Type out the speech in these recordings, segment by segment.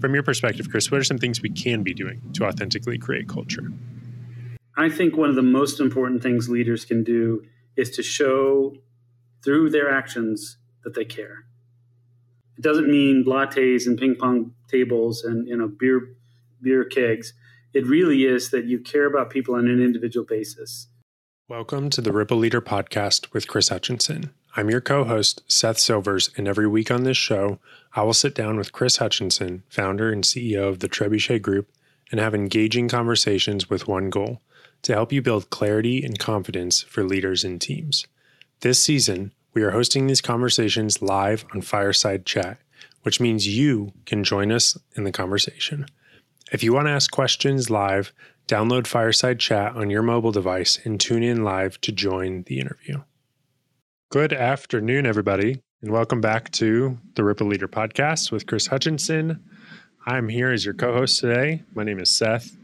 From your perspective, Chris, what are some things we can be doing to authentically create culture? I think one of the most important things leaders can do is to show through their actions that they care. It doesn't mean lattes and ping pong tables and you know beer beer kegs. It really is that you care about people on an individual basis. Welcome to the Ripple Leader podcast with Chris Hutchinson. I'm your co host, Seth Silvers, and every week on this show, I will sit down with Chris Hutchinson, founder and CEO of the Trebuchet Group, and have engaging conversations with one goal to help you build clarity and confidence for leaders and teams. This season, we are hosting these conversations live on Fireside Chat, which means you can join us in the conversation. If you want to ask questions live, download Fireside Chat on your mobile device and tune in live to join the interview. Good afternoon, everybody, and welcome back to the Ripple Leader podcast with Chris Hutchinson. I'm here as your co host today. My name is Seth.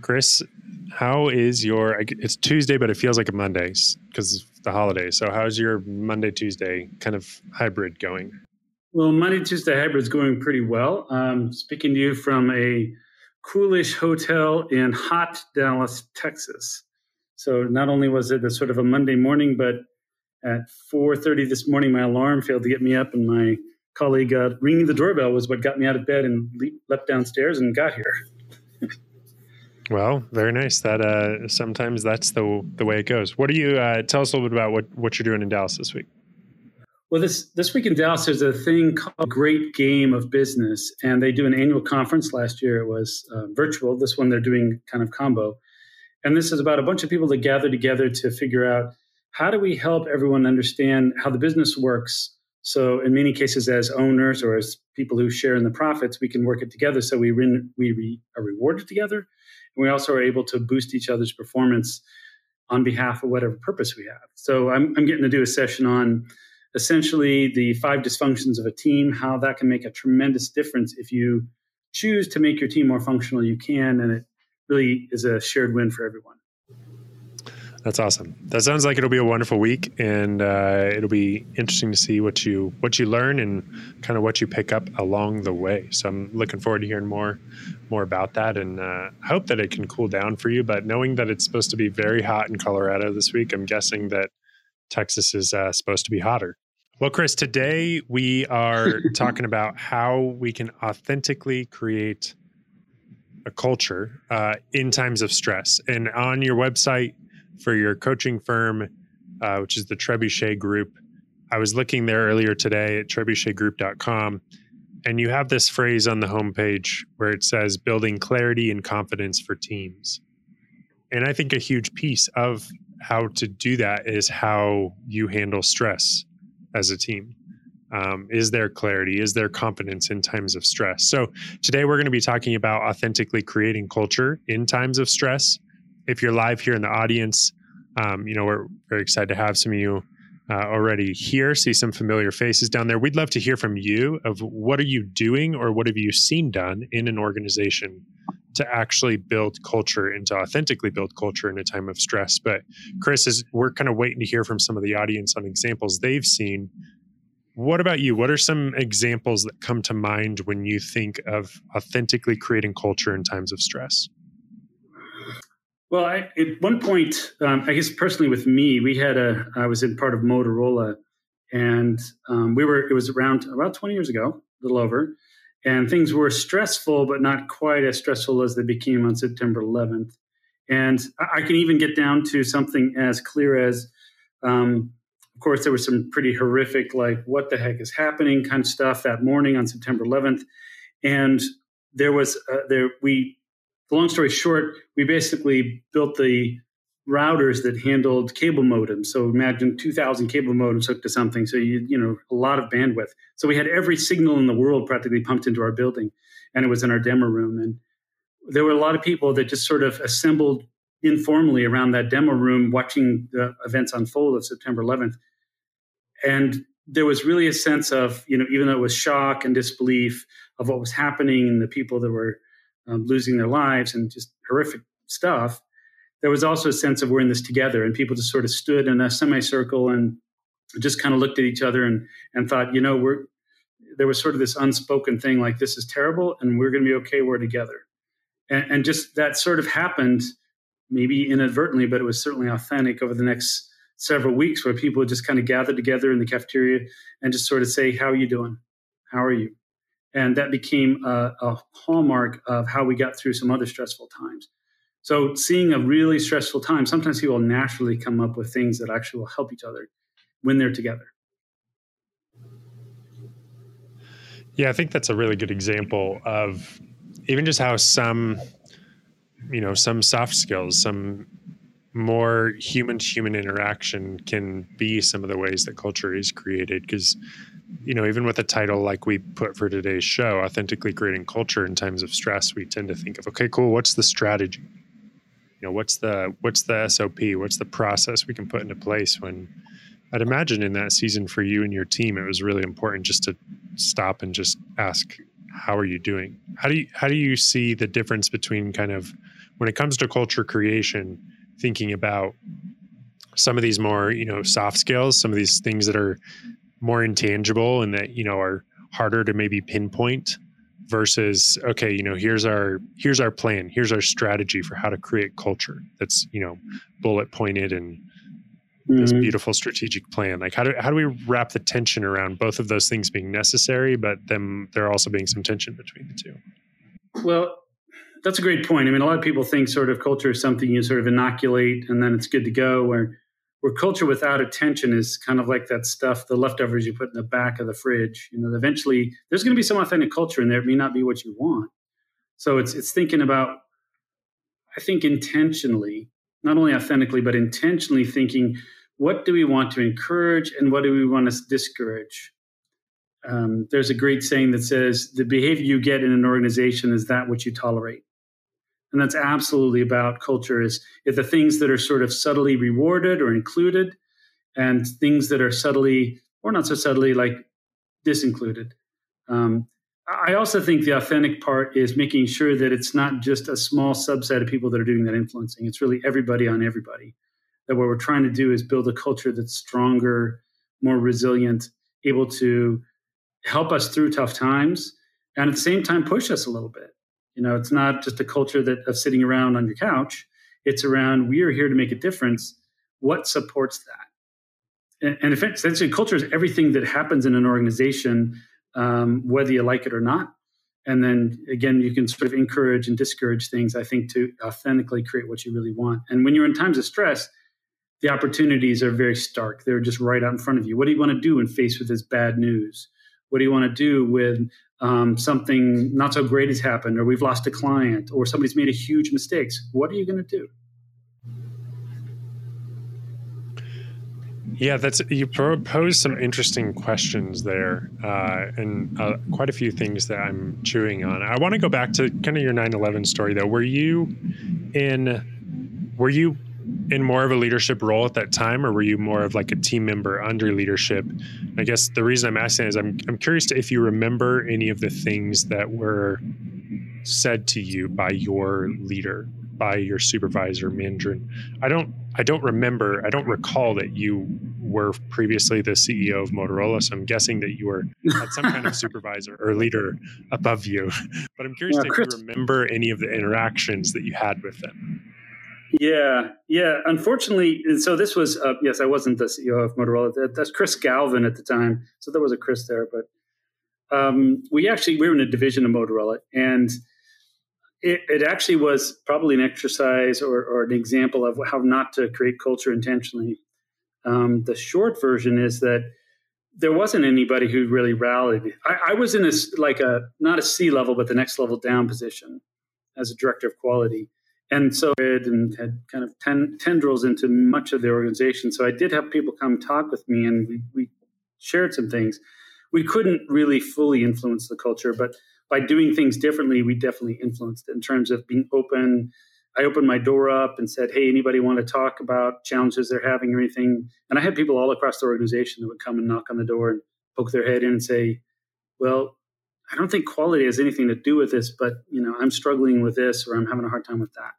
Chris, how is your it's tuesday but it feels like a monday because of the holiday so how's your monday tuesday kind of hybrid going well monday tuesday hybrid is going pretty well um, speaking to you from a coolish hotel in hot dallas texas so not only was it a sort of a monday morning but at 4.30 this morning my alarm failed to get me up and my colleague uh, ringing the doorbell was what got me out of bed and leaped downstairs and got here Well, very nice. That uh, sometimes that's the the way it goes. What do you uh, tell us a little bit about what what you're doing in Dallas this week? Well, this this week in Dallas, there's a thing called Great Game of Business, and they do an annual conference. Last year it was uh, virtual. This one they're doing kind of combo, and this is about a bunch of people that gather together to figure out how do we help everyone understand how the business works. So, in many cases, as owners or as people who share in the profits, we can work it together. So we re- we re- are rewarded together, and we also are able to boost each other's performance on behalf of whatever purpose we have. So I'm, I'm getting to do a session on essentially the five dysfunctions of a team, how that can make a tremendous difference if you choose to make your team more functional, you can, and it really is a shared win for everyone. That's awesome. That sounds like it'll be a wonderful week, and uh, it'll be interesting to see what you what you learn and kind of what you pick up along the way. So I'm looking forward to hearing more more about that, and uh, I hope that it can cool down for you. But knowing that it's supposed to be very hot in Colorado this week, I'm guessing that Texas is uh, supposed to be hotter. Well, Chris, today we are talking about how we can authentically create a culture uh, in times of stress. And on your website, for your coaching firm, uh, which is the Trebuchet Group. I was looking there earlier today at trebuchetgroup.com, and you have this phrase on the homepage where it says building clarity and confidence for teams. And I think a huge piece of how to do that is how you handle stress as a team. Um, is there clarity? Is there confidence in times of stress? So, today we're going to be talking about authentically creating culture in times of stress if you're live here in the audience, um, you know, we're very excited to have some of you uh, already here, see some familiar faces down there. We'd love to hear from you of what are you doing or what have you seen done in an organization to actually build culture and to authentically build culture in a time of stress. But Chris, is we're kind of waiting to hear from some of the audience on examples they've seen. What about you? What are some examples that come to mind when you think of authentically creating culture in times of stress? Well, I, at one point, um, I guess personally with me, we had a, I was in part of Motorola and um, we were, it was around about 20 years ago, a little over, and things were stressful, but not quite as stressful as they became on September 11th. And I, I can even get down to something as clear as, um, of course, there was some pretty horrific, like, what the heck is happening kind of stuff that morning on September 11th. And there was, uh, there, we, long story short, we basically built the routers that handled cable modems. So imagine 2,000 cable modems hooked to something. So you you know a lot of bandwidth. So we had every signal in the world practically pumped into our building, and it was in our demo room. And there were a lot of people that just sort of assembled informally around that demo room, watching the events unfold of September 11th. And there was really a sense of you know even though it was shock and disbelief of what was happening and the people that were um, losing their lives and just horrific stuff, there was also a sense of we're in this together. And people just sort of stood in a semicircle and just kind of looked at each other and, and thought, you know, we're there was sort of this unspoken thing like this is terrible and we're going to be okay we're together and, and just that sort of happened maybe inadvertently but it was certainly authentic over the next several weeks where people just kind of gather together in the cafeteria and just sort of say how are you doing how are you and that became a, a hallmark of how we got through some other stressful times so seeing a really stressful time sometimes people naturally come up with things that actually will help each other when they're together Yeah, I think that's a really good example of even just how some, you know, some soft skills, some more human to human interaction can be some of the ways that culture is created. Because, you know, even with a title like we put for today's show, authentically creating culture in times of stress, we tend to think of, okay, cool, what's the strategy? You know, what's the what's the SOP? What's the process we can put into place when I'd imagine in that season for you and your team, it was really important just to stop and just ask, "How are you doing?" How do you how do you see the difference between kind of when it comes to culture creation, thinking about some of these more you know soft skills, some of these things that are more intangible and that you know are harder to maybe pinpoint versus okay you know here's our here's our plan. Here's our strategy for how to create culture that's you know bullet pointed and mm-hmm. this beautiful strategic plan. Like how do, how do we wrap the tension around both of those things being necessary but then there also being some tension between the two? Well that's a great point. I mean a lot of people think sort of culture is something you sort of inoculate and then it's good to go where where culture without attention is kind of like that stuff the leftovers you put in the back of the fridge you know eventually there's going to be some authentic culture in there it may not be what you want so it's it's thinking about i think intentionally not only authentically but intentionally thinking what do we want to encourage and what do we want to discourage? Um, there's a great saying that says the behavior you get in an organization is that which you tolerate. And that's absolutely about culture is, is the things that are sort of subtly rewarded or included and things that are subtly or not so subtly like disincluded. Um, I also think the authentic part is making sure that it's not just a small subset of people that are doing that influencing. It's really everybody on everybody that what we're trying to do is build a culture that's stronger, more resilient, able to help us through tough times, and at the same time push us a little bit. You know, it's not just a culture that of sitting around on your couch. It's around we are here to make a difference. What supports that? And, and essentially, culture is everything that happens in an organization, um, whether you like it or not. And then again, you can sort of encourage and discourage things, I think, to authentically create what you really want. And when you're in times of stress, the opportunities are very stark. They're just right out in front of you. What do you want to do when faced with this bad news? What do you want to do with um, something not so great has happened, or we've lost a client, or somebody's made a huge mistakes? What are you going to do? Yeah, that's you propose some interesting questions there, uh, and uh, quite a few things that I'm chewing on. I want to go back to kind of your 9/11 story, though. Were you in? Were you in more of a leadership role at that time, or were you more of like a team member under leadership? I guess the reason I'm asking is I'm I'm curious to if you remember any of the things that were said to you by your leader, by your supervisor, manager. I don't I don't remember, I don't recall that you were previously the CEO of Motorola, so I'm guessing that you were had some kind of supervisor or leader above you. But I'm curious yeah, if you remember any of the interactions that you had with them. Yeah, yeah. Unfortunately, so this was uh, yes, I wasn't the CEO of Motorola. That's Chris Galvin at the time. So there was a Chris there, but um, we actually we were in a division of Motorola, and it, it actually was probably an exercise or, or, an example of how not to create culture intentionally. Um, the short version is that there wasn't anybody who really rallied. I, I was in a like a not a C level, but the next level down position as a director of quality and so and had kind of ten, tendrils into much of the organization. So I did have people come talk with me, and we, we shared some things. We couldn't really fully influence the culture, but by doing things differently, we definitely influenced it in terms of being open. I opened my door up and said, "Hey, anybody want to talk about challenges they're having or anything?" And I had people all across the organization that would come and knock on the door and poke their head in and say, "Well, I don't think quality has anything to do with this, but you know, I'm struggling with this or I'm having a hard time with that.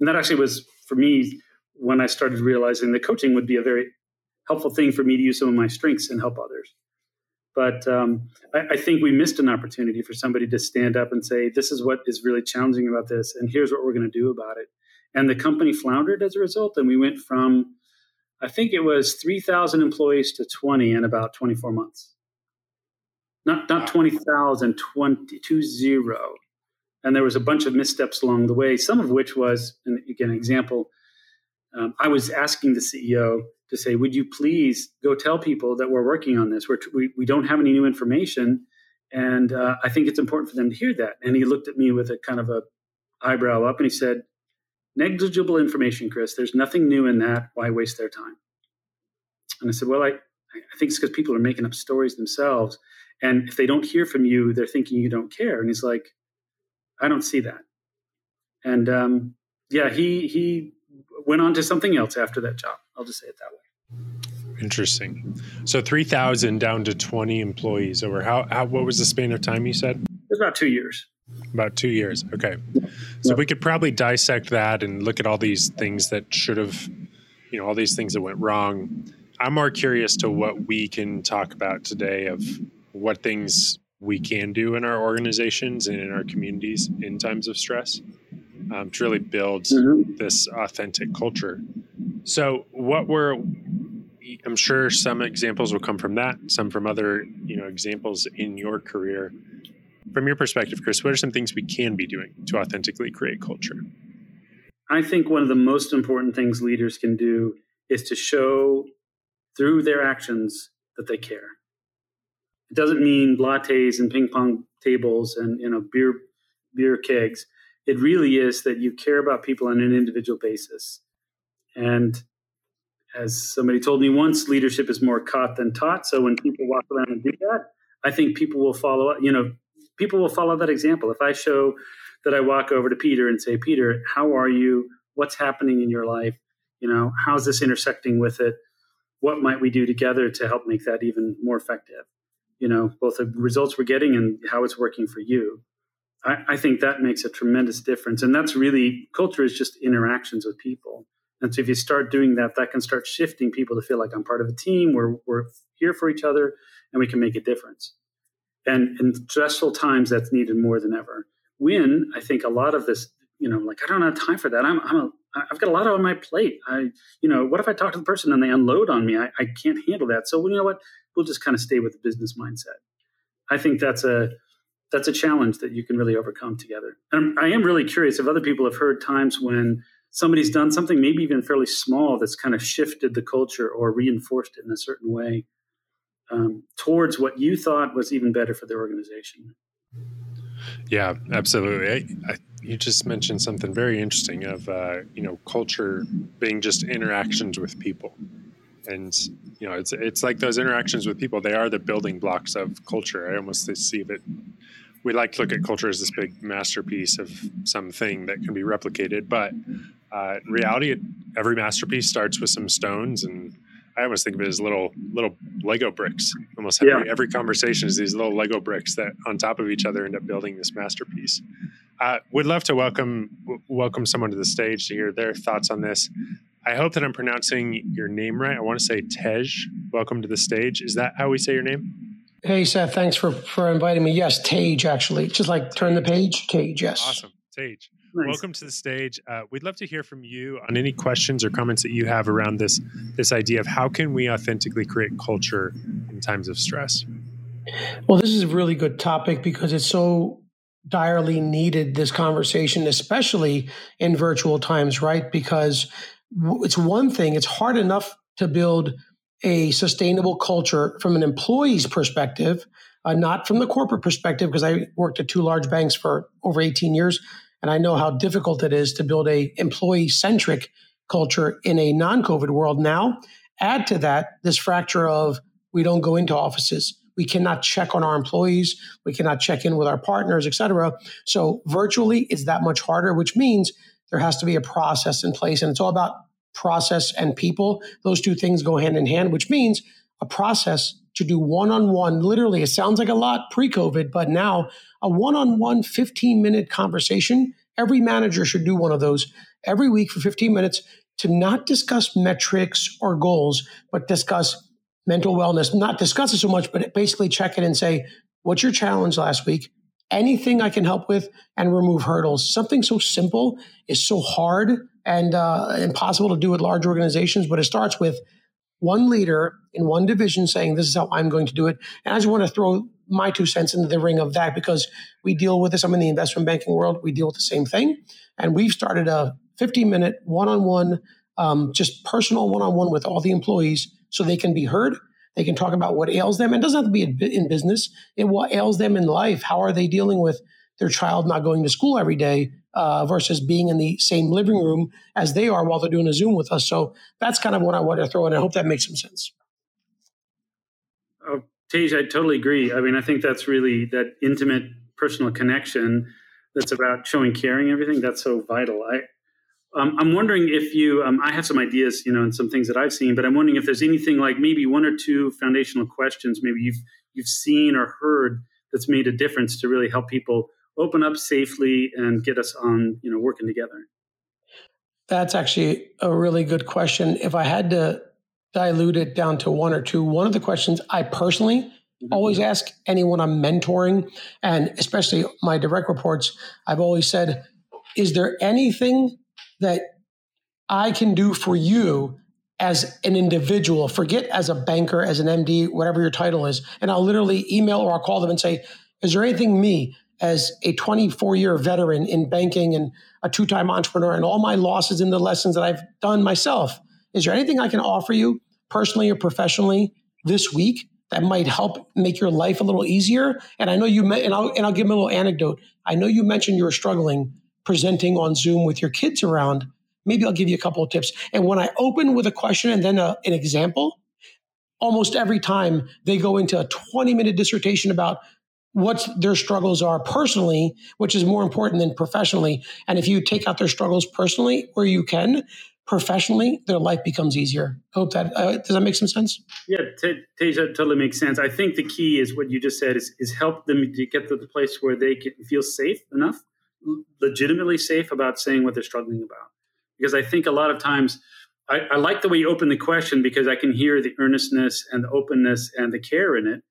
And that actually was for me when I started realizing that coaching would be a very helpful thing for me to use some of my strengths and help others. But um, I, I, think we missed an opportunity for somebody to stand up and say, "This is what is really challenging about this, and here's what we're going to do about it." And the company floundered as a result, and we went from, I think it was three thousand employees to twenty in about twenty four months. Not not twenty thousand, twenty two zero. And there was a bunch of missteps along the way, some of which was, and again, an example. Um, I was asking the CEO to say, would you please go tell people that we're working on this? We're, we, we don't have any new information. And uh, I think it's important for them to hear that. And he looked at me with a kind of a eyebrow up and he said, negligible information, Chris. There's nothing new in that. Why waste their time? And I said, well, I, I think it's because people are making up stories themselves. And if they don't hear from you, they're thinking you don't care. And he's like, I don't see that. And um, yeah, he he went on to something else after that job. I'll just say it that way. Interesting. So three thousand down to twenty employees over how, how what was the span of time you said? It was about two years. About two years. Okay. So we could probably dissect that and look at all these things that should have, you know, all these things that went wrong. I'm more curious to what we can talk about today of what things we can do in our organizations and in our communities in times of stress um, to really build mm-hmm. this authentic culture. So, what were I'm sure some examples will come from that, some from other you know examples in your career. From your perspective, Chris, what are some things we can be doing to authentically create culture? I think one of the most important things leaders can do is to show through their actions that they care. It doesn't mean lattes and ping pong tables and you know beer beer kegs. It really is that you care about people on an individual basis. And as somebody told me once, leadership is more caught than taught. So when people walk around and do that, I think people will follow. up. You know, people will follow that example. If I show that I walk over to Peter and say, Peter, how are you? What's happening in your life? You know, how's this intersecting with it? What might we do together to help make that even more effective? you know both the results we're getting and how it's working for you. I, I, think that makes a tremendous difference. And that's really culture is just interactions with people. And so if you start doing that that can start shifting people to feel like i'm part of a team. We're, we're here for each other and we can make a difference. And in stressful times that's needed more than ever. When i think a lot of this you know like i don't have time for that. I'm, I'm a I've got a lot on my plate. I, you know, what if I talk to the person and they unload on me? I, I can't handle that. So, well, you know what? we'll just kind of stay with the business mindset. I think that's a that's a challenge that you can really overcome together. And I am really curious if other people have heard times when somebody's done something, maybe even fairly small, that's kind of shifted the culture or reinforced it in a certain way um, towards what you thought was even better for the organization. Yeah, absolutely. I, I, you just mentioned something very interesting of uh, you know culture being just interactions with people. And you know it's it's like those interactions with people they are the building blocks of culture. I almost see it we like to look at culture as this big masterpiece of something that can be replicated but uh, in reality every masterpiece starts with some stones and i almost think of it as little little lego bricks. Almost every, yeah. every conversation is these little lego bricks that on top of each other end up building this masterpiece uh, would love to welcome welcome someone to the stage to hear their thoughts on this I hope that I'm pronouncing your name right. I want to say Tej. Welcome to the stage. Is that how we say your name? Hey, Seth. Thanks for, for inviting me. Yes, Tej, actually. Just like turn the page. Tej, yes. Awesome. Tej. Nice. Welcome to the stage. Uh, we'd love to hear from you on any questions or comments that you have around this this idea of how can we authentically create culture in times of stress. Well, this is a really good topic because it's so direly needed this conversation, especially in virtual times, right? Because it's one thing, it's hard enough to build a sustainable culture from an employee's perspective, uh, not from the corporate perspective, because I worked at two large banks for over 18 years, and I know how difficult it is to build a employee centric culture in a non COVID world. Now, add to that this fracture of we don't go into offices. We cannot check on our employees. We cannot check in with our partners, et cetera. So virtually, it's that much harder, which means there has to be a process in place. And it's all about process and people. Those two things go hand in hand, which means a process to do one on one. Literally, it sounds like a lot pre COVID, but now a one on one 15 minute conversation. Every manager should do one of those every week for 15 minutes to not discuss metrics or goals, but discuss mental wellness, not discuss it so much, but basically check it and say, what's your challenge last week? Anything I can help with and remove hurdles. Something so simple is so hard and uh, impossible to do with large organizations, but it starts with one leader in one division saying, This is how I'm going to do it. And I just want to throw my two cents into the ring of that because we deal with this. I'm in the investment banking world. We deal with the same thing. And we've started a 15 minute one on one, just personal one on one with all the employees so they can be heard. They can talk about what ails them. And it doesn't have to be in business, it what ails them in life. How are they dealing with their child not going to school every day uh, versus being in the same living room as they are while they're doing a Zoom with us? So that's kind of what I want to throw in. I hope that makes some sense. Oh, Tej, I totally agree. I mean, I think that's really that intimate personal connection that's about showing caring everything. That's so vital. I, um, I'm wondering if you, um, I have some ideas, you know, and some things that I've seen, but I'm wondering if there's anything like maybe one or two foundational questions maybe you've you've seen or heard that's made a difference to really help people open up safely and get us on, you know, working together. That's actually a really good question. If I had to dilute it down to one or two, one of the questions I personally mm-hmm. always ask anyone I'm mentoring, and especially my direct reports, I've always said, is there anything that I can do for you as an individual, forget as a banker, as an MD, whatever your title is. And I'll literally email or I'll call them and say, Is there anything me as a 24 year veteran in banking and a two time entrepreneur and all my losses and the lessons that I've done myself? Is there anything I can offer you personally or professionally this week that might help make your life a little easier? And I know you, and I'll, and I'll give them a little anecdote. I know you mentioned you were struggling presenting on Zoom with your kids around, maybe I'll give you a couple of tips. And when I open with a question and then a, an example, almost every time they go into a 20 minute dissertation about what their struggles are personally, which is more important than professionally. And if you take out their struggles personally where you can, professionally, their life becomes easier. I hope that uh, does that make some sense. Yeah, Teja totally makes sense. I think the key is what you just said is is help them to get to the place where they can feel safe enough legitimately safe about saying what they're struggling about. Because I think a lot of times, I, I, like the way you open the question because I can hear the earnestness and the openness and the care in it.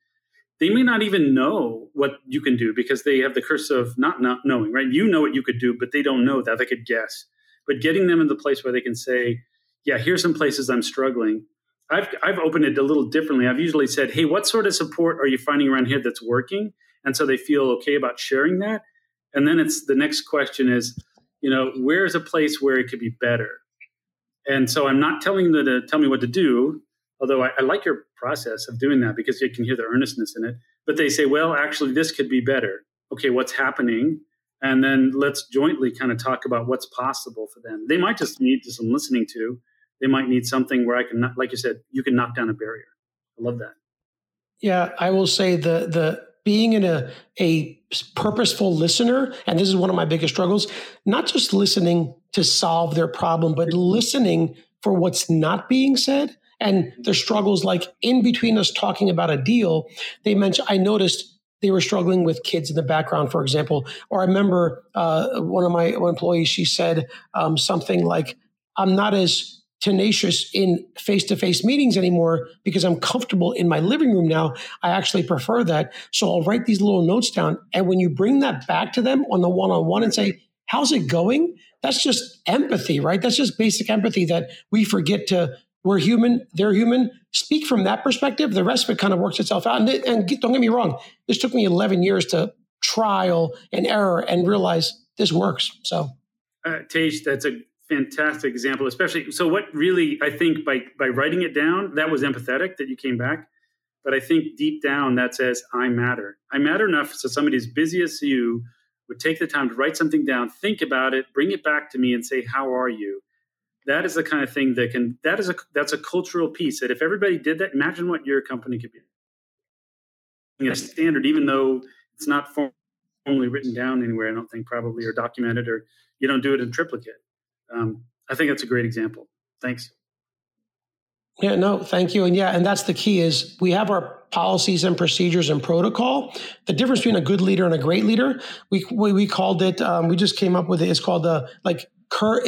They may not even know what you can do because they have the curse of not, not knowing, right? You know what you could do, but they don't know that. They could guess. But getting them in the place where they can say, yeah, here's some places I'm struggling. I've, I've opened it a little differently. I've usually said, hey, what sort of support are you finding around here that's working? And so they feel okay about sharing that and then it's the next question is you know where's a place where it could be better? And so i'm not telling them to tell me what to do although I, I, like your process of doing that because you can hear the earnestness in it. But they say well actually this could be better. Okay what's happening? And then let's jointly kind of talk about what's possible for them. They might just need some listening to. They might need something where i can like you said you can knock down a barrier. I love that. Yeah i will say the the being in a, a purposeful listener, and this is one of my biggest struggles, not just listening to solve their problem, but listening for what's not being said and their struggles. Like in between us talking about a deal they mentioned i noticed they were struggling with kids in the background for example. Or i remember uh, one of my employees she said um, something like i'm not as tenacious in face to face meetings anymore because I'm comfortable in my living room now. I actually prefer that. So I'll write these little notes down. And when you bring that back to them on the one on one and say, How's it going? That's just empathy, right? That's just basic empathy that we forget to. We're human, they're human. Speak from that perspective. The rest of it kind of works itself out. And, and don't get me wrong, this took me 11 years to trial and error and realize this works. So, uh, that's a fantastic example, especially. So, what really I think by by writing it down, that was empathetic that you came back. But I think deep down that says I matter. I matter enough so somebody as busy as you would take the time to write something down, think about it, bring it back to me, and say, "How are you?" That is the kind of thing that can. That is a that's a cultural piece. That if everybody did that, imagine what your company could be. A standard, even though it's not formally written down anywhere, I don't think probably or documented, or you don't do it in triplicate um, I think that's a great example. Thanks. Yeah, no, thank you. And yeah, and that's the key is we have our policies and procedures and protocol. The difference between a good leader and a great leader, we we, we called it. Um, we just came up with it. It's called the like cur.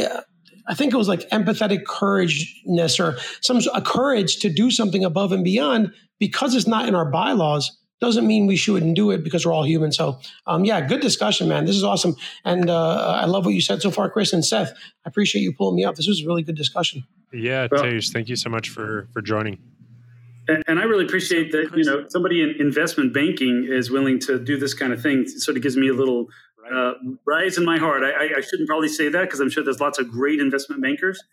I think it was like empathetic courageness or some a courage to do something above and beyond because it's not in our bylaws doesn't mean we shouldn't do it because we're all human. So, um, yeah, good discussion, man. This is awesome, and uh, I love what you said so far, Chris and Seth. I appreciate you pulling me up. This was a really good discussion. Yeah, well, Tej, thank you so much for for joining. And, and I really appreciate that. You know, somebody in investment banking is willing to do this kind of thing. It sort of gives me a little uh, rise in my heart. I, I shouldn't probably say that because I'm sure there's lots of great investment bankers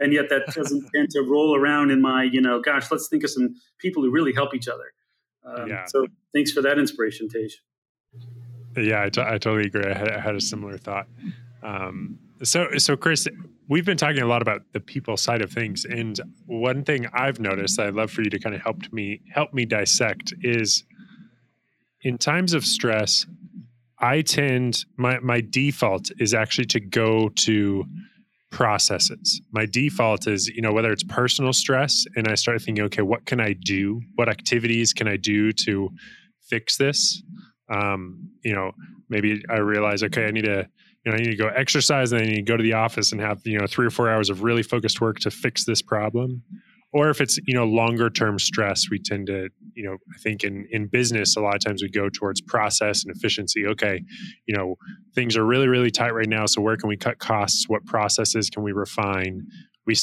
and yet that doesn't tend to roll around in my you know gosh let's think of some people who really help each other um, yeah. So thanks for that inspiration, Tej. Yeah, I, t- I totally agree. I had, I had a similar thought. Um, so, so Chris, we've been talking a lot about the people side of things, and one thing I've noticed I'd love for you to kind of help me help me dissect is in times of stress, I tend my my default is actually to go to processes. My default is, you know, whether it's personal stress and I start thinking, okay, what can I do? What activities can I do to fix this? Um, you know, maybe I realize, okay, I need to, you know, I need to go exercise and I need to go to the office and have, you know, three or four hours of really focused work to fix this problem or if it's you know longer term stress we tend to you know i think in in business a lot of times we go towards process and efficiency. Okay you know things are really really tight right now so where can we cut costs? What processes can we refine? We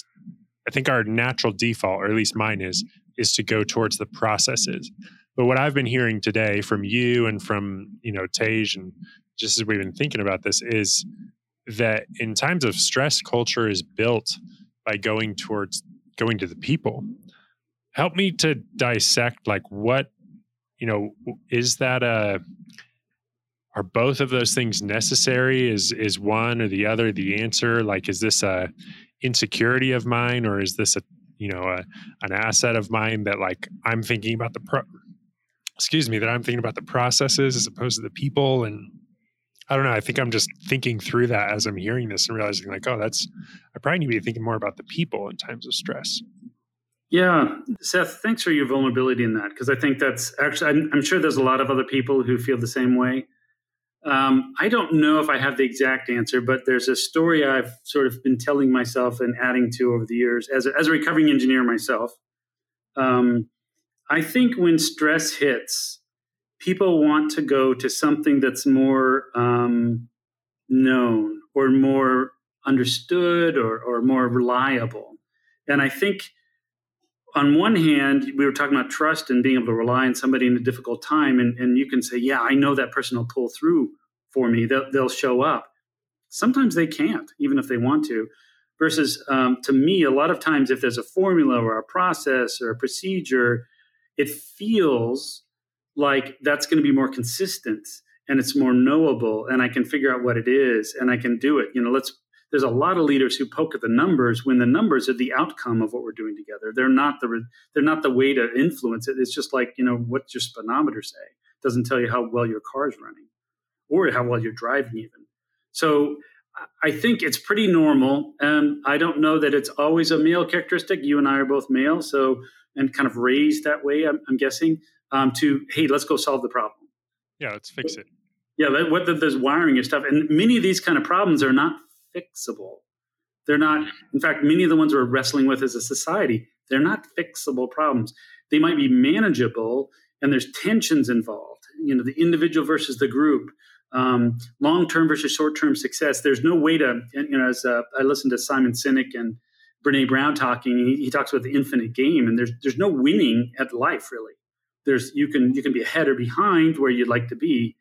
i think our natural default or at least mine is is to go towards the processes. But what i've been hearing today from you and from you know tej and just as we've been thinking about this is that in times of stress culture is built by going towards going to the people. Help me to dissect like what you know is that a are both of those things necessary? Is is one or the other the answer? Like is this a insecurity of mine or is this a you know a, an asset of mine that like i'm thinking about the pro excuse me that i'm thinking about the processes as opposed to the people and I don't know. I think I'm just thinking through that as I'm hearing this and realizing, like, oh, that's, I probably need to be thinking more about the people in times of stress. Yeah. Seth, thanks for your vulnerability in that. Because I think that's actually, I'm, I'm, sure there's a lot of other people who feel the same way. Um, I don't know if I have the exact answer, but there's a story I've sort of been telling myself and adding to over the years as a, as a recovering engineer myself. Um, I think when stress hits, people want to go to something that's more um, known or more understood or, or more reliable. And I think on one hand, we were talking about trust and being able to rely on somebody in a difficult time. And, and you can say, yeah, I know that person will pull through for me. They'll, they'll show up. Sometimes they can't, even if they want to. Versus um, to me, a lot of times, if there's a formula or a process or a procedure, it feels like that's going to be more consistent and it's more knowable and I can figure out what it is and I can do it. You know, let's there's a lot of leaders who poke at the numbers when the numbers are the outcome of what we're doing together. They're not the they're not the way to influence it. It's just like, you know, what's your speedometer say? It doesn't tell you how well your car is running or how well you're driving even. So I think it's pretty normal. And I don't know that it's always a male characteristic. You and I are both male, so and kind of raised that way, I'm, I'm guessing um, to hey, let's go solve the problem. Yeah, let's fix it. Yeah, what there's wiring and stuff, and many of these kind of problems are not fixable. They're not. In fact, many of the ones we're wrestling with as a society, they're not fixable problems. They might be manageable, and there's tensions involved. You know, the individual versus the group, um, long-term versus short-term success. There's no way to. You know, as uh, I listened to Simon Sinek and Brene Brown talking, he, he talks about the infinite game, and there's there's no winning at life really there's you can you can be ahead or behind where you'd like to be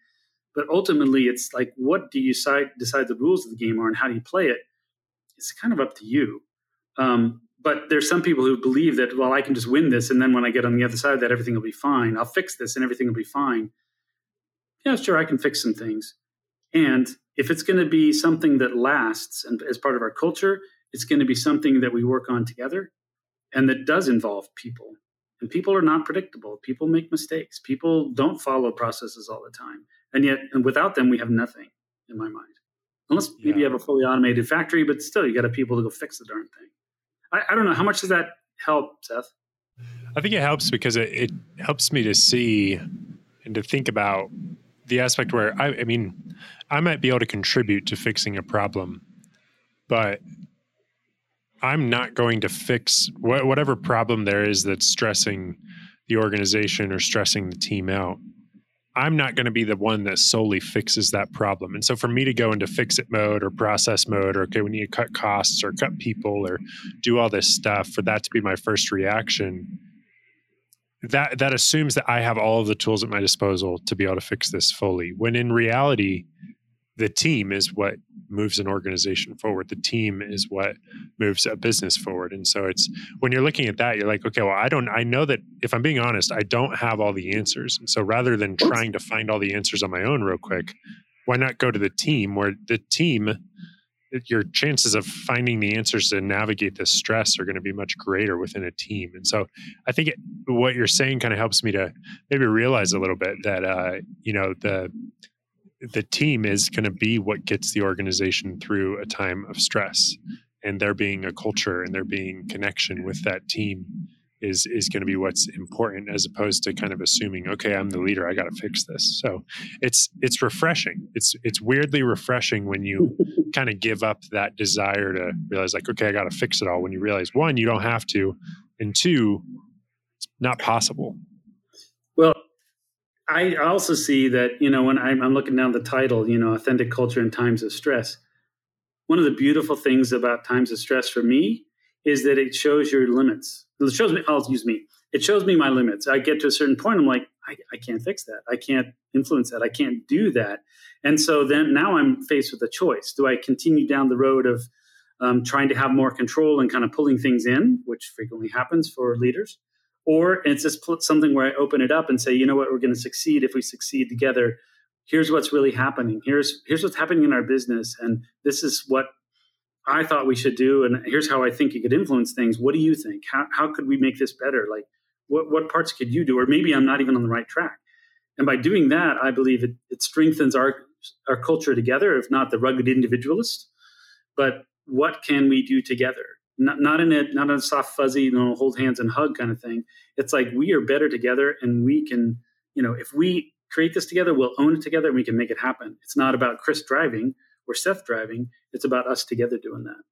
but ultimately it's like what do you decide decide the rules of the game are and how do you play it? It's kind of up to you. Um, but there's some people who believe that well i can just win this and then when i get on the other side of that everything will be fine. I'll fix this and everything will be fine. Yeah sure i can fix some things. And if it's going to be something that lasts and as part of our culture it's going to be something that we work on together and that does involve people and people are not predictable. People make mistakes. People don't follow processes all the time. And yet, and without them, we have nothing in my mind. Unless maybe yeah. you have a fully automated factory, but still, you got to people to go fix the darn thing. I, I, don't know. How much does that help, Seth? I think it helps because it, it helps me to see and to think about the aspect where I, I mean, I might be able to contribute to fixing a problem, but I'm not going to fix wh- whatever problem there is that's stressing the organization or stressing the team out. I'm not going to be the one that solely fixes that problem. And so for me to go into fix it mode or process mode, or okay, we need to cut costs or cut people or do all this stuff, for that to be my first reaction, that that assumes that I have all of the tools at my disposal to be able to fix this fully. When in reality, the team is what moves an organization forward. The team is what moves a business forward. And so it's when you're looking at that, you're like, okay, well, I don't, I know that if I'm being honest, I don't have all the answers. And so rather than trying to find all the answers on my own real quick, why not go to the team where the team, your chances of finding the answers to navigate this stress are going to be much greater within a team. And so I think it, what you're saying kind of helps me to maybe realize a little bit that, uh, you know, the, the team is going to be what gets the organization through a time of stress. And there being a culture and there being connection with that team is is going to be what's important as opposed to kind of assuming okay i'm the leader i got to fix this. So it's it's refreshing. It's it's weirdly refreshing when you kind of give up that desire to realize like okay i got to fix it all when you realize one you don't have to and two it's not possible I also see that, you know, when I'm, I'm looking down the title, you know, authentic culture in times of stress. One of the beautiful things about times of stress for me is that it shows your limits. It shows me, I'll use me. It shows me my limits. I get to a certain point, I'm like, I, I can't fix that. I can't influence that. I can't do that. And so then now I'm faced with a choice. Do I continue down the road of um, trying to have more control and kind of pulling things in, which frequently happens for leaders? Or it's just something where I open it up and say, you know what, we're going to succeed if we succeed together. Here's what's really happening. Here's here's what's happening in our business, and this is what I thought we should do, and here's how I think you could influence things. What do you think? How how could we make this better? Like, what what parts could you do? Or maybe I'm not even on the right track. And by doing that, I believe it, it strengthens our our culture together, if not the rugged individualist. But what can we do together? Not, not in a not a soft fuzzy you know hold hands and hug kind of thing. It's like we are better together and we can you know if we create this together we'll own it together and we can make it happen. It's not about chris driving or seth driving. It's about us together doing that.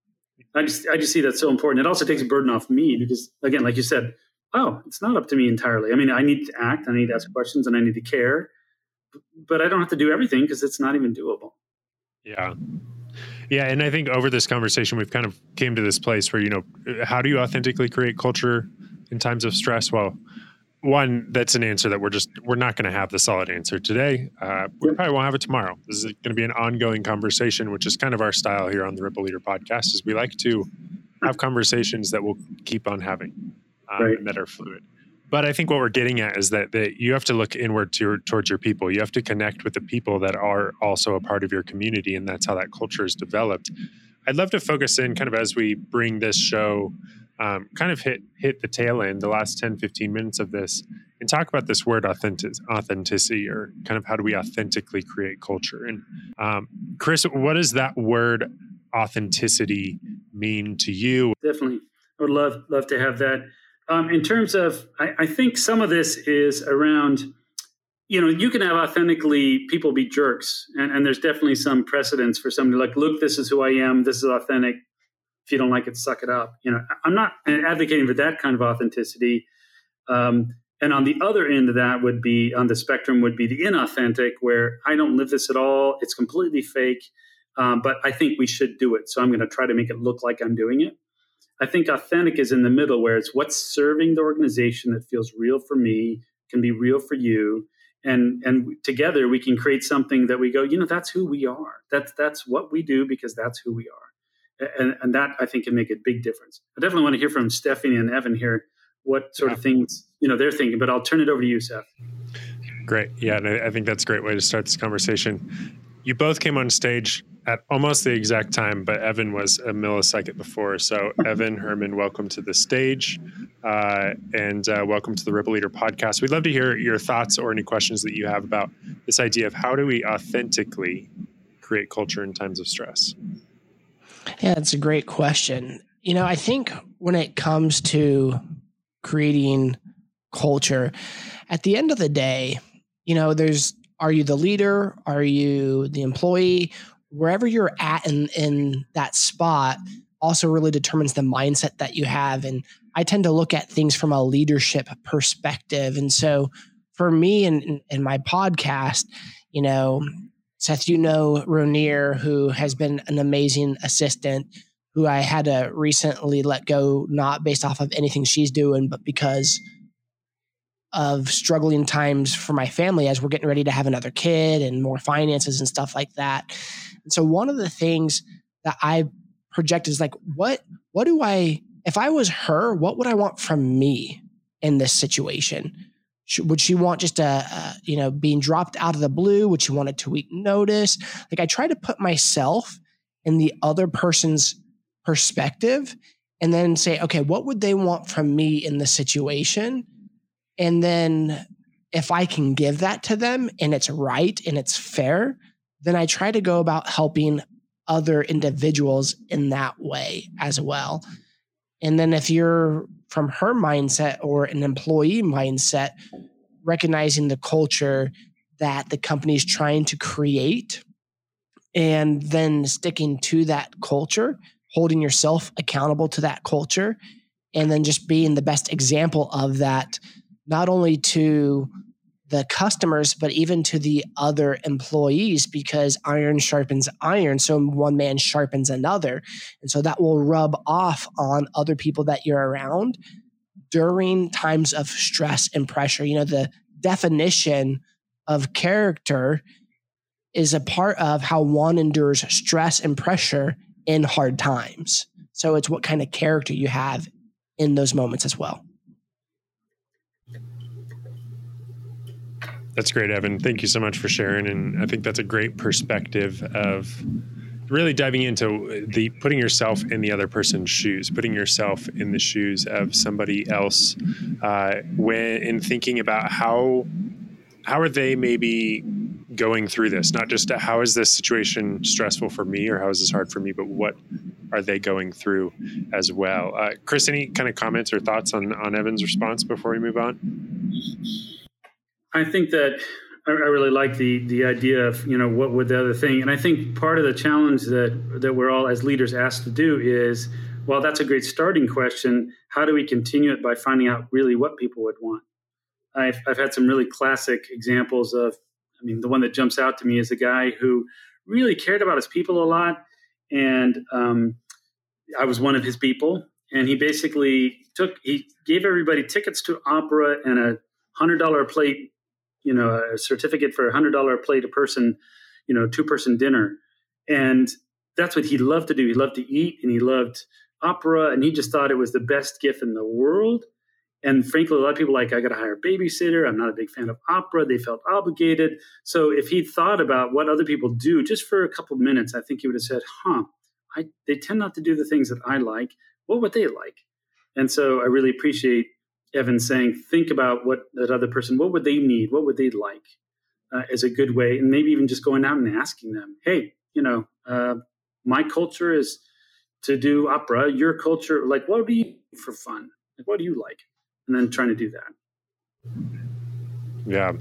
I just i just see that so important. It also takes a burden off me because again like you said oh it's not up to me entirely. I mean i need to act i need to ask questions and i need to care but i don't have to do everything because it's not even doable. Yeah yeah, and I think over this conversation, we've kind of came to this place where you know, how do you authentically create culture in times of stress? Well, one that's an answer that we're just we're not going to have the solid answer today. Uh, we probably won't have it tomorrow. This is going to be an ongoing conversation, which is kind of our style here on the Ripple Leader podcast. Is we like to have conversations that we'll keep on having um, right. and that are fluid. But I think what we're getting at is that, that you have to look inward to, towards your people. You have to connect with the people that are also a part of your community, and that's how that culture is developed. I'd love to focus in kind of as we bring this show um, kind of hit hit the tail end, the last 10, 15 minutes of this, and talk about this word authentic, authenticity or kind of how do we authentically create culture. And um, Chris, what does that word authenticity mean to you? Definitely. I would love love to have that. Um, in terms of, I, I, think some of this is around, you know, you can have authentically people be jerks, and, and there's definitely some precedence for somebody like, look, this is who I am, this is authentic. If you don't like it, suck it up. You know, I'm not advocating for that kind of authenticity. Um, and on the other end of that would be on the spectrum would be the inauthentic, where I don't live this at all. It's completely fake, um, but I think we should do it. So I'm going to try to make it look like I'm doing it. I think authentic is in the middle where it's what's serving the organization that feels real for me, can be real for you. And and together we can create something that we go, you know, that's who we are. That's that's what we do because that's who we are. And, and that I think can make a big difference. I definitely want to hear from Stephanie and Evan here what sort yeah. of things you know they're thinking. But I'll turn it over to you, Seth. Great. Yeah, I think that's a great way to start this conversation. You both came on stage at almost the exact time, but Evan was a millisecond before. So, Evan Herman, welcome to the stage uh, and uh, welcome to the Ripple Leader podcast. We'd love to hear your thoughts or any questions that you have about this idea of how do we authentically create culture in times of stress? Yeah, it's a great question. You know, I think when it comes to creating culture, at the end of the day, you know, there's are you the leader? Are you the employee? Wherever you're at in in that spot also really determines the mindset that you have. And I tend to look at things from a leadership perspective. And so for me and in, my podcast, you know, Seth, you know Ronier, who has been an amazing assistant, who I had to recently let go, not based off of anything she's doing, but because of struggling times for my family as we're getting ready to have another kid and more finances and stuff like that. And so one of the things that I project is like, what what do I if I was her, what would I want from me in this situation? Would she want just a, a you know being dropped out of the blue? Would she want a two week notice? Like I try to put myself in the other person's perspective and then say, okay, what would they want from me in the situation? And then if I can give that to them and it's right and it's fair, then I try to go about helping other individuals in that way as well. And then if you're from her mindset or an employee mindset, recognizing the culture that the company is trying to create and then sticking to that culture, holding yourself accountable to that culture, and then just being the best example of that not only to the customers, but even to the other employees because iron sharpens iron. So one man sharpens another. And so that will rub off on other people that you're around during times of stress and pressure. You know, the definition of character is a part of how one endures stress and pressure in hard times. So it's what kind of character you have in those moments as well. That's great, Evan. Thank you so much for sharing. And I think that's a great perspective of really diving into the putting yourself in the other person's shoes, putting yourself in the shoes of somebody else, uh, when in thinking about how how are they maybe going through this? Not just how is this situation stressful for me or how is this hard for me, but what are they going through as well? Uh, Chris, any kind of comments or thoughts on on Evan's response before we move on? I think that I, really like the the idea of you know what would the other thing, and I think part of the challenge that that we're all as leaders asked to do is, well, that's a great starting question. How do we continue it by finding out really what people would want? I've I've had some really classic examples of. I mean, the one that jumps out to me is a guy who really cared about his people a lot, and um, I was one of his people. And he basically took he gave everybody tickets to opera and a hundred dollar plate you know a certificate for a hundred dollar plate a person you know two person dinner. And that's what he loved to do. He loved to eat and he loved opera and he just thought it was the best gift in the world. And frankly a lot of people like i got to hire a babysitter. I'm not a big fan of opera. They felt obligated. So if he thought about what other people do just for a couple minutes i think he would have said huh I, they tend not to do the things that i like. What would they like? And so i really appreciate Evan saying, think about what that other person, what would they need? What would they like uh, as a good way? And maybe even just going out and asking them, hey, you know, uh, my culture is to do opera. Your culture, like, what do you for fun? Like, what do you like? And then trying to do that. Yeah.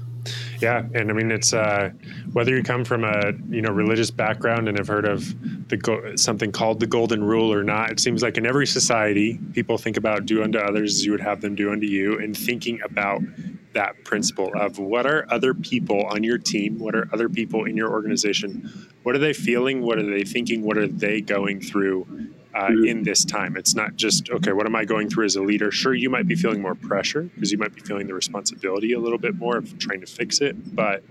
Yeah, and I mean it's uh, whether you come from a you know religious background and have heard of the something called the golden rule or not. It seems like in every society, people think about do unto others as you would have them do unto you, and thinking about that principle of what are other people on your team, what are other people in your organization, what are they feeling, what are they thinking, what are they going through uh, mm-hmm. in this time. It's not just, okay, what am I going through as a leader? Sure, you might be feeling more pressure because you might be feeling the responsibility a little bit more of trying to fix it. But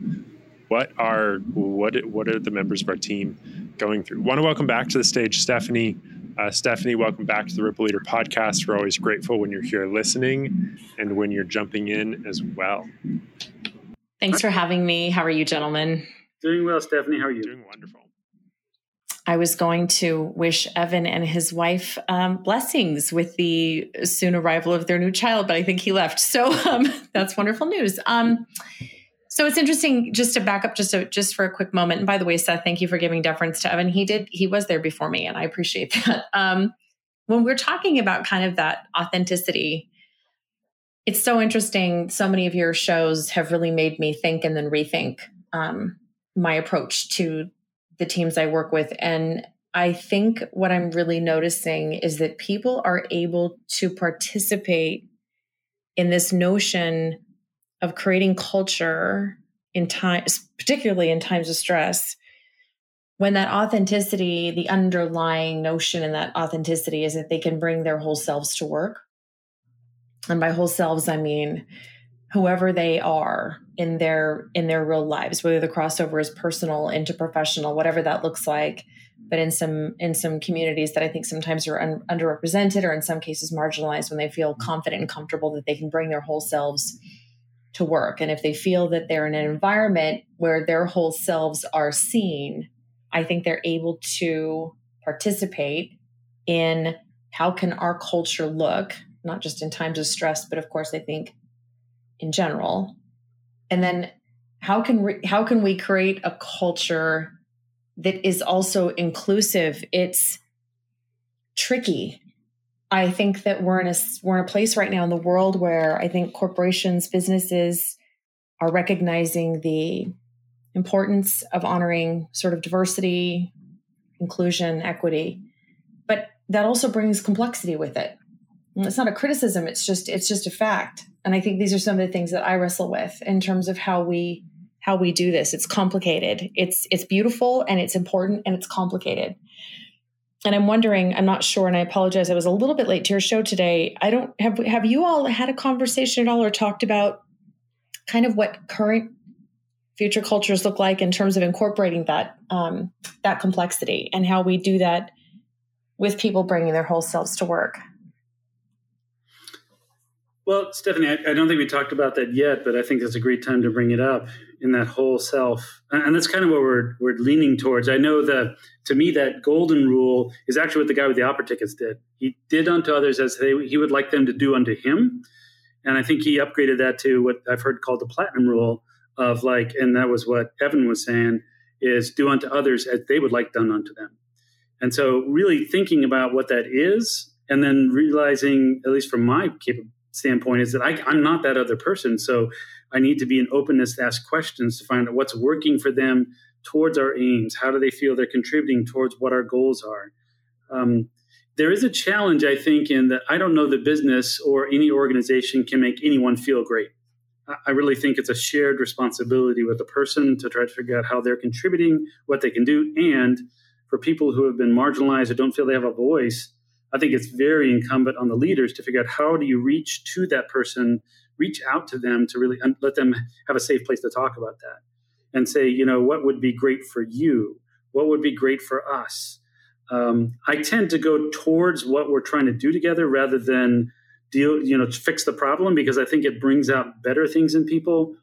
what are what what are the members of our team going through? Want to welcome back to the stage Stephanie. Uh, Stephanie, welcome back to the Ripple Leader podcast. We're always grateful when you're here listening and when you're jumping in as well. Thanks for having me. How are you, gentlemen? Doing well, Stephanie. How are you? Doing wonderful. I was going to wish Evan and his wife um, blessings with the soon arrival of their new child, but I think he left. So um, that's wonderful news. Um, so it's interesting just to back up just just for a quick moment. And by the way, Seth, thank you for giving deference to Evan. He did he was there before me, and I appreciate that. Um, when we're talking about kind of that authenticity, it's so interesting. So many of your shows have really made me think and then rethink um, my approach to the teams I work with. And I think what I'm really noticing is that people are able to participate in this notion of creating culture in times, particularly in times of stress, when that authenticity, the underlying notion in that authenticity is that they can bring their whole selves to work. And by whole selves, I mean whoever they are in their in their real lives, whether the crossover is personal into professional, whatever that looks like. But in some in some communities that I think sometimes are un, underrepresented or in some cases marginalized, when they feel confident and comfortable that they can bring their whole selves to work, and if they feel that they're in an environment where their whole selves are seen, I think they're able to participate in how can our culture look, not just in times of stress, but of course I think in general and then how can we, how can we create a culture that is also inclusive? It's tricky. I think that we're in a we're in a place right now in the world where i think corporations businesses are recognizing the importance of honoring sort of diversity inclusion equity. But that also brings complexity with it. It's not a criticism it's just it's just a fact and i think these are some of the things that i wrestle with in terms of how we how we do this. It's complicated. It's it's beautiful and it's important and it's complicated. And i'm wondering i'm not sure and i apologize i was a little bit late to your show today. I don't have have you all had a conversation at all or talked about kind of what current future cultures look like in terms of incorporating that um, that complexity and how we do that with people bringing their whole selves to work well, Stephanie, I, I, don't think we talked about that yet, but I think it's a great time to bring it up in that whole self, and that's kind of what we're we're leaning towards. I know that to me, that golden rule is actually what the guy with the opera tickets did. He did unto others as they, he would like them to do unto him, and I think he upgraded that to what I've heard called the platinum rule of like, and that was what Evan was saying is do unto others as they would like done unto them. And so, really thinking about what that is, and then realizing, at least from my capability standpoint is that I, I'm not that other person. So I need to be an openness to ask questions to find out what's working for them towards our aims. How do they feel they're contributing towards what our goals are? Um, there is a challenge, I think, in that I don't know the business or any organization can make anyone feel great. I really think it's a shared responsibility with the person to try to figure out how they're contributing, what they can do, and for people who have been marginalized or don't feel they have a voice, I think it's very incumbent on the leaders to figure out how do you reach to that person, reach out to them to really un- let them have a safe place to talk about that and say, you know, what would be great for you? What would be great for us? Um, I tend to go towards what we're trying to do together rather than deal, you know, fix the problem because I think it brings out better things in people.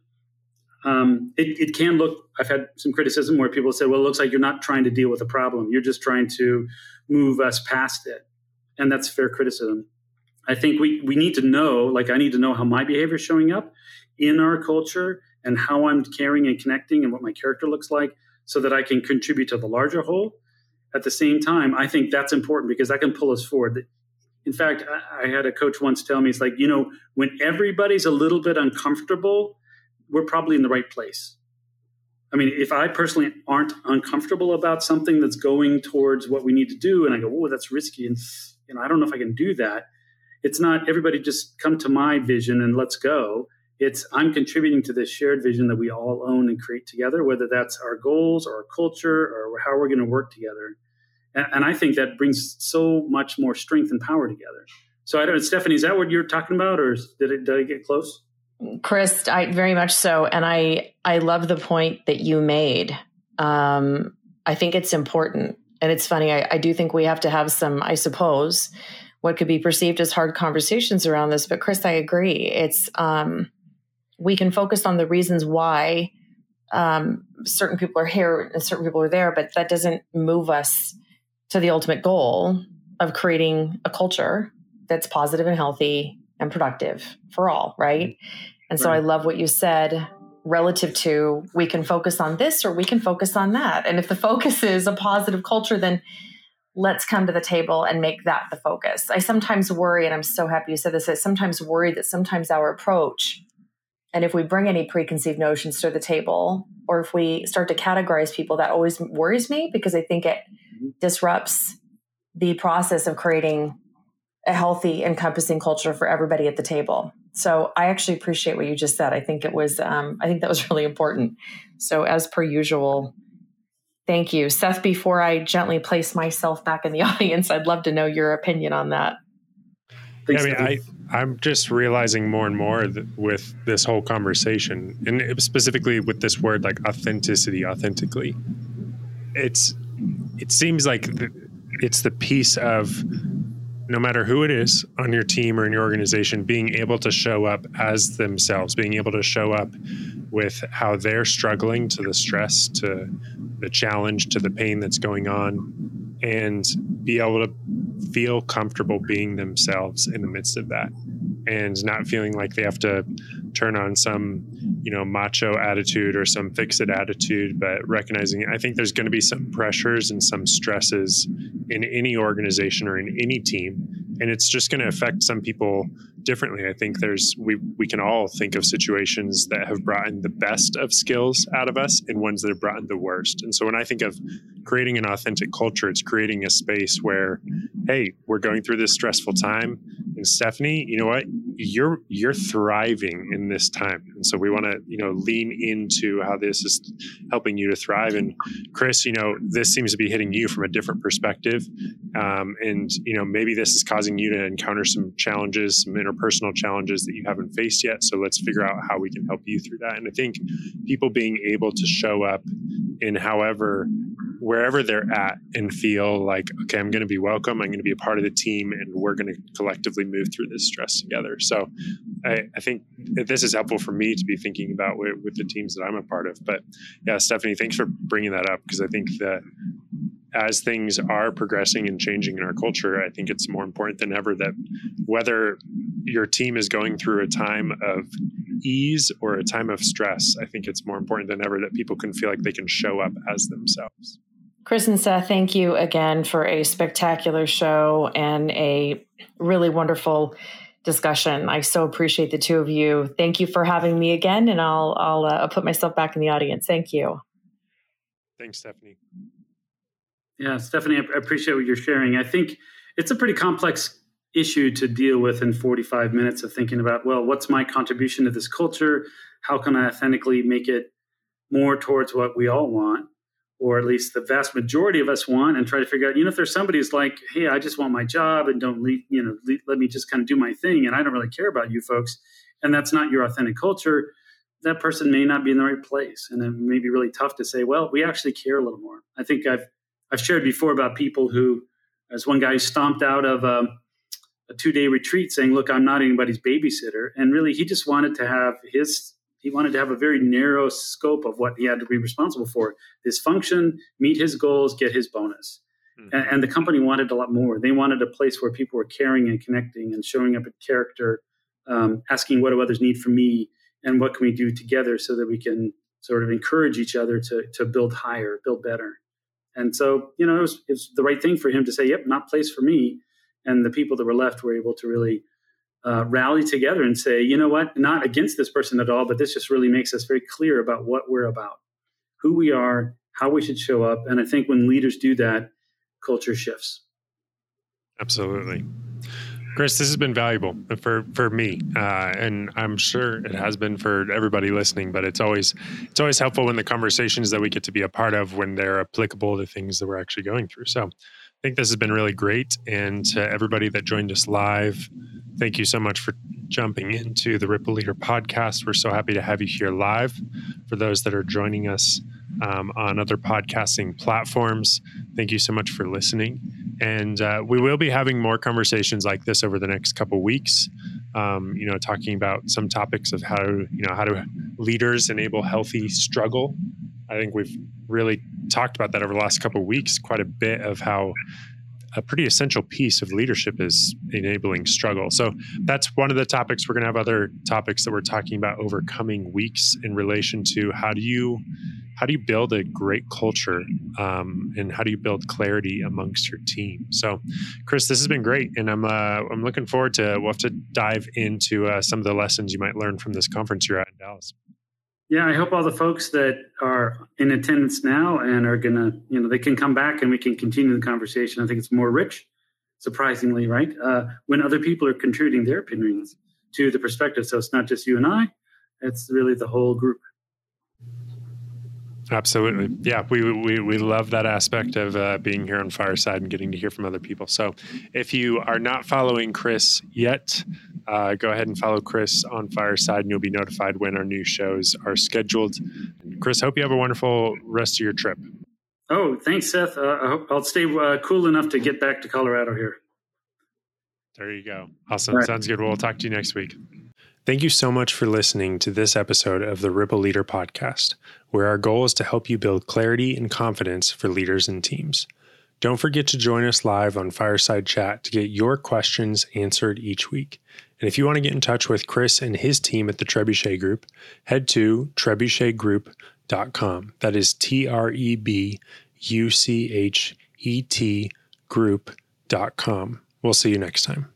Um, it, it, can look, I've had some criticism where people say, well, it looks like you're not trying to deal with a problem. You're just trying to move us past it and that's fair criticism. I think we we need to know, like I need to know how my behavior is showing up in our culture and how I'm caring and connecting and what my character looks like so that I can contribute to the larger whole. At the same time, I think that's important because that can pull us forward. In fact, I, I had a coach once tell me, it's like, you know, when everybody's a little bit uncomfortable, we're probably in the right place. I mean, if I personally aren't uncomfortable about something that's going towards what we need to do, and I go, oh, that's risky, and you know, I don't know if I can do that. It's not everybody just come to my vision and let's go. It's I'm contributing to this shared vision that we all own and create together, whether that's our goals or our culture or how we're going to work together. And, and I think that brings so much more strength and power together. So I don't, Stephanie, is that what you're talking about, or did it, did I get close? Chris, I very much so, and I I love the point that you made. Um, I think it's important and it's funny, I, I do think we have to have some, I suppose, what could be perceived as hard conversations around this. But Chris, I agree. It's um, we can focus on the reasons why um, certain people are here and certain people are there, but that doesn't move us to the ultimate goal of creating a culture that's positive and healthy and productive for all, right? And so right. I love what you said relative to we can focus on this or we can focus on that. And if the focus is a positive culture, then let's come to the table and make that the focus. I sometimes worry, and I'm so happy you said this, I sometimes worry that sometimes our approach, and if we bring any preconceived notions to the table, or if we start to categorize people, that always worries me because I think it mm-hmm. disrupts the process of creating a healthy, encompassing culture for everybody at the table. So I actually appreciate what you just said. I think it was, um, I think that was really important. So as per usual, thank you, Seth. Before I gently place myself back in the audience, I'd love to know your opinion on that. Thanks, yeah, I mean, I, I'm just realizing more and more with this whole conversation, and specifically with this word like authenticity, authentically. It's it seems like it's the piece of no matter who it is on your team or in your organization, being able to show up as themselves, being able to show up with how they're struggling to the stress, to the challenge, to the pain that's going on, and be able to feel comfortable being themselves in the midst of that and not feeling like they have to turn on some you know macho attitude or some fix it attitude but recognizing i think there's going to be some pressures and some stresses in any organization or in any team and it's just going to affect some people differently. I think there's we we can all think of situations that have brought in the best of skills out of us and ones that have brought in the worst. And so when i think of creating an authentic culture it's creating a space where hey we're going through this stressful time and stephanie you know what? You're you're thriving in this time. And so we want to you know lean into how this is helping you to thrive. And chris you know this seems to be hitting you from a different perspective. Um, and you know maybe this is causing you to encounter some challenges some interpersonal challenges that you haven't faced yet. So let's figure out how we can help you through that. And i think people being able to show up in however wherever they're at and feel like okay i'm going to be welcome i'm going to be a part of the team and we're going to collectively move through this stress together so I, I, think this is helpful for me to be thinking about with, with, the teams that I'm a part of. But yeah, Stephanie, thanks for bringing that up because I think that as things are progressing and changing in our culture, I think it's more important than ever that whether your team is going through a time of ease or a time of stress, I think it's more important than ever that people can feel like they can show up as themselves. Chris and Seth, thank you again for a spectacular show and a really wonderful discussion. I so appreciate the two of you. Thank you for having me again, and I'll I'll, uh, I'll put myself back in the audience. Thank you. Thanks, Stephanie. Yeah, Stephanie, I appreciate what you're sharing. I think it's a pretty complex issue to deal with in 45 minutes of thinking about, well, what's my contribution to this culture? How can I authentically make it more towards what we all want? Or at least the vast majority of us want, and try to figure out, you know, if there's somebody who's like, hey, I just want my job and don't leave, you know, leave, let me just kind of do my thing, and I don't really care about you folks, and that's not your authentic culture, that person may not be in the right place, and it may be really tough to say, well, we actually care a little more. I think I've I've shared before about people who, as one guy stomped out of a, um, a two day retreat saying, look, I'm not anybody's babysitter, and really he just wanted to have his he wanted to have a very narrow scope of what he had to be responsible for. His function meet his goals get his bonus. Mm-hmm. and, and, the company wanted a lot more. They wanted a place where people were caring and connecting and showing up a character um, asking what do others need from me and what can we do together so that we can sort of encourage each other to, to build higher build better. And so you know it was, it was the right thing for him to say yep not place for me. And the people that were left were able to really uh, rally together and say, you know what, not against this person at all, but this just really makes us very clear about what we're about, who we are, how we should show up. And I think when leaders do that, culture shifts. Absolutely. Chris, this has been valuable for for me, uh, and I'm sure it has been for everybody listening. But it's always it's always helpful when the conversations that we get to be a part of when they're applicable to things that we're actually going through. So, I think this has been really great, and to everybody that joined us live, Thank you so much for jumping into the Ripple Leader podcast. We're so happy to have you here live. For those that are joining us um, on other podcasting platforms, thank you so much for listening. And uh, we will be having more conversations like this over the next couple weeks. Um, you know, talking about some topics of how you know how do leaders enable healthy struggle. I think we've really talked about that over the last couple of weeks, quite a bit of how a pretty essential piece of leadership is enabling struggle. So that's one of the topics. We're going to have other topics that we're talking about over coming weeks in relation to how do you how do you build a great culture um, and how do you build clarity amongst your team. So, Chris, this has been great, and I'm uh, I'm looking forward to we'll have to dive into uh, some of the lessons you might learn from this conference you're at in Dallas. Yeah, I hope all the folks that are in attendance now and are gonna, you know, they can come back and we can continue the conversation. I think it's more rich, surprisingly, right? Uh, when other people are contributing their opinions to the perspective. So it's not just you and I; it's really the whole group. Absolutely. Yeah, we, we, we love that aspect of uh, being here on Fireside and getting to hear from other people. So if you are not following Chris yet, uh, go ahead and follow Chris on Fireside and you'll be notified when our new shows are scheduled. Chris, hope you have a wonderful rest of your trip. Oh, thanks, Seth. Uh, I hope I'll stay uh, cool enough to get back to Colorado here. There you go. Awesome. Right. Sounds good. We'll talk to you next week. Thank you so much for listening to this episode of the Ripple Leader podcast, where our goal is to help you build clarity and confidence for leaders and teams. Don't forget to join us live on Fireside Chat to get your questions answered each week. And if you want to get in touch with Chris and his team at the Trebuchet Group, head to trebuchetgroup.com. That is T R E B U C H E T group.com. We'll see you next time.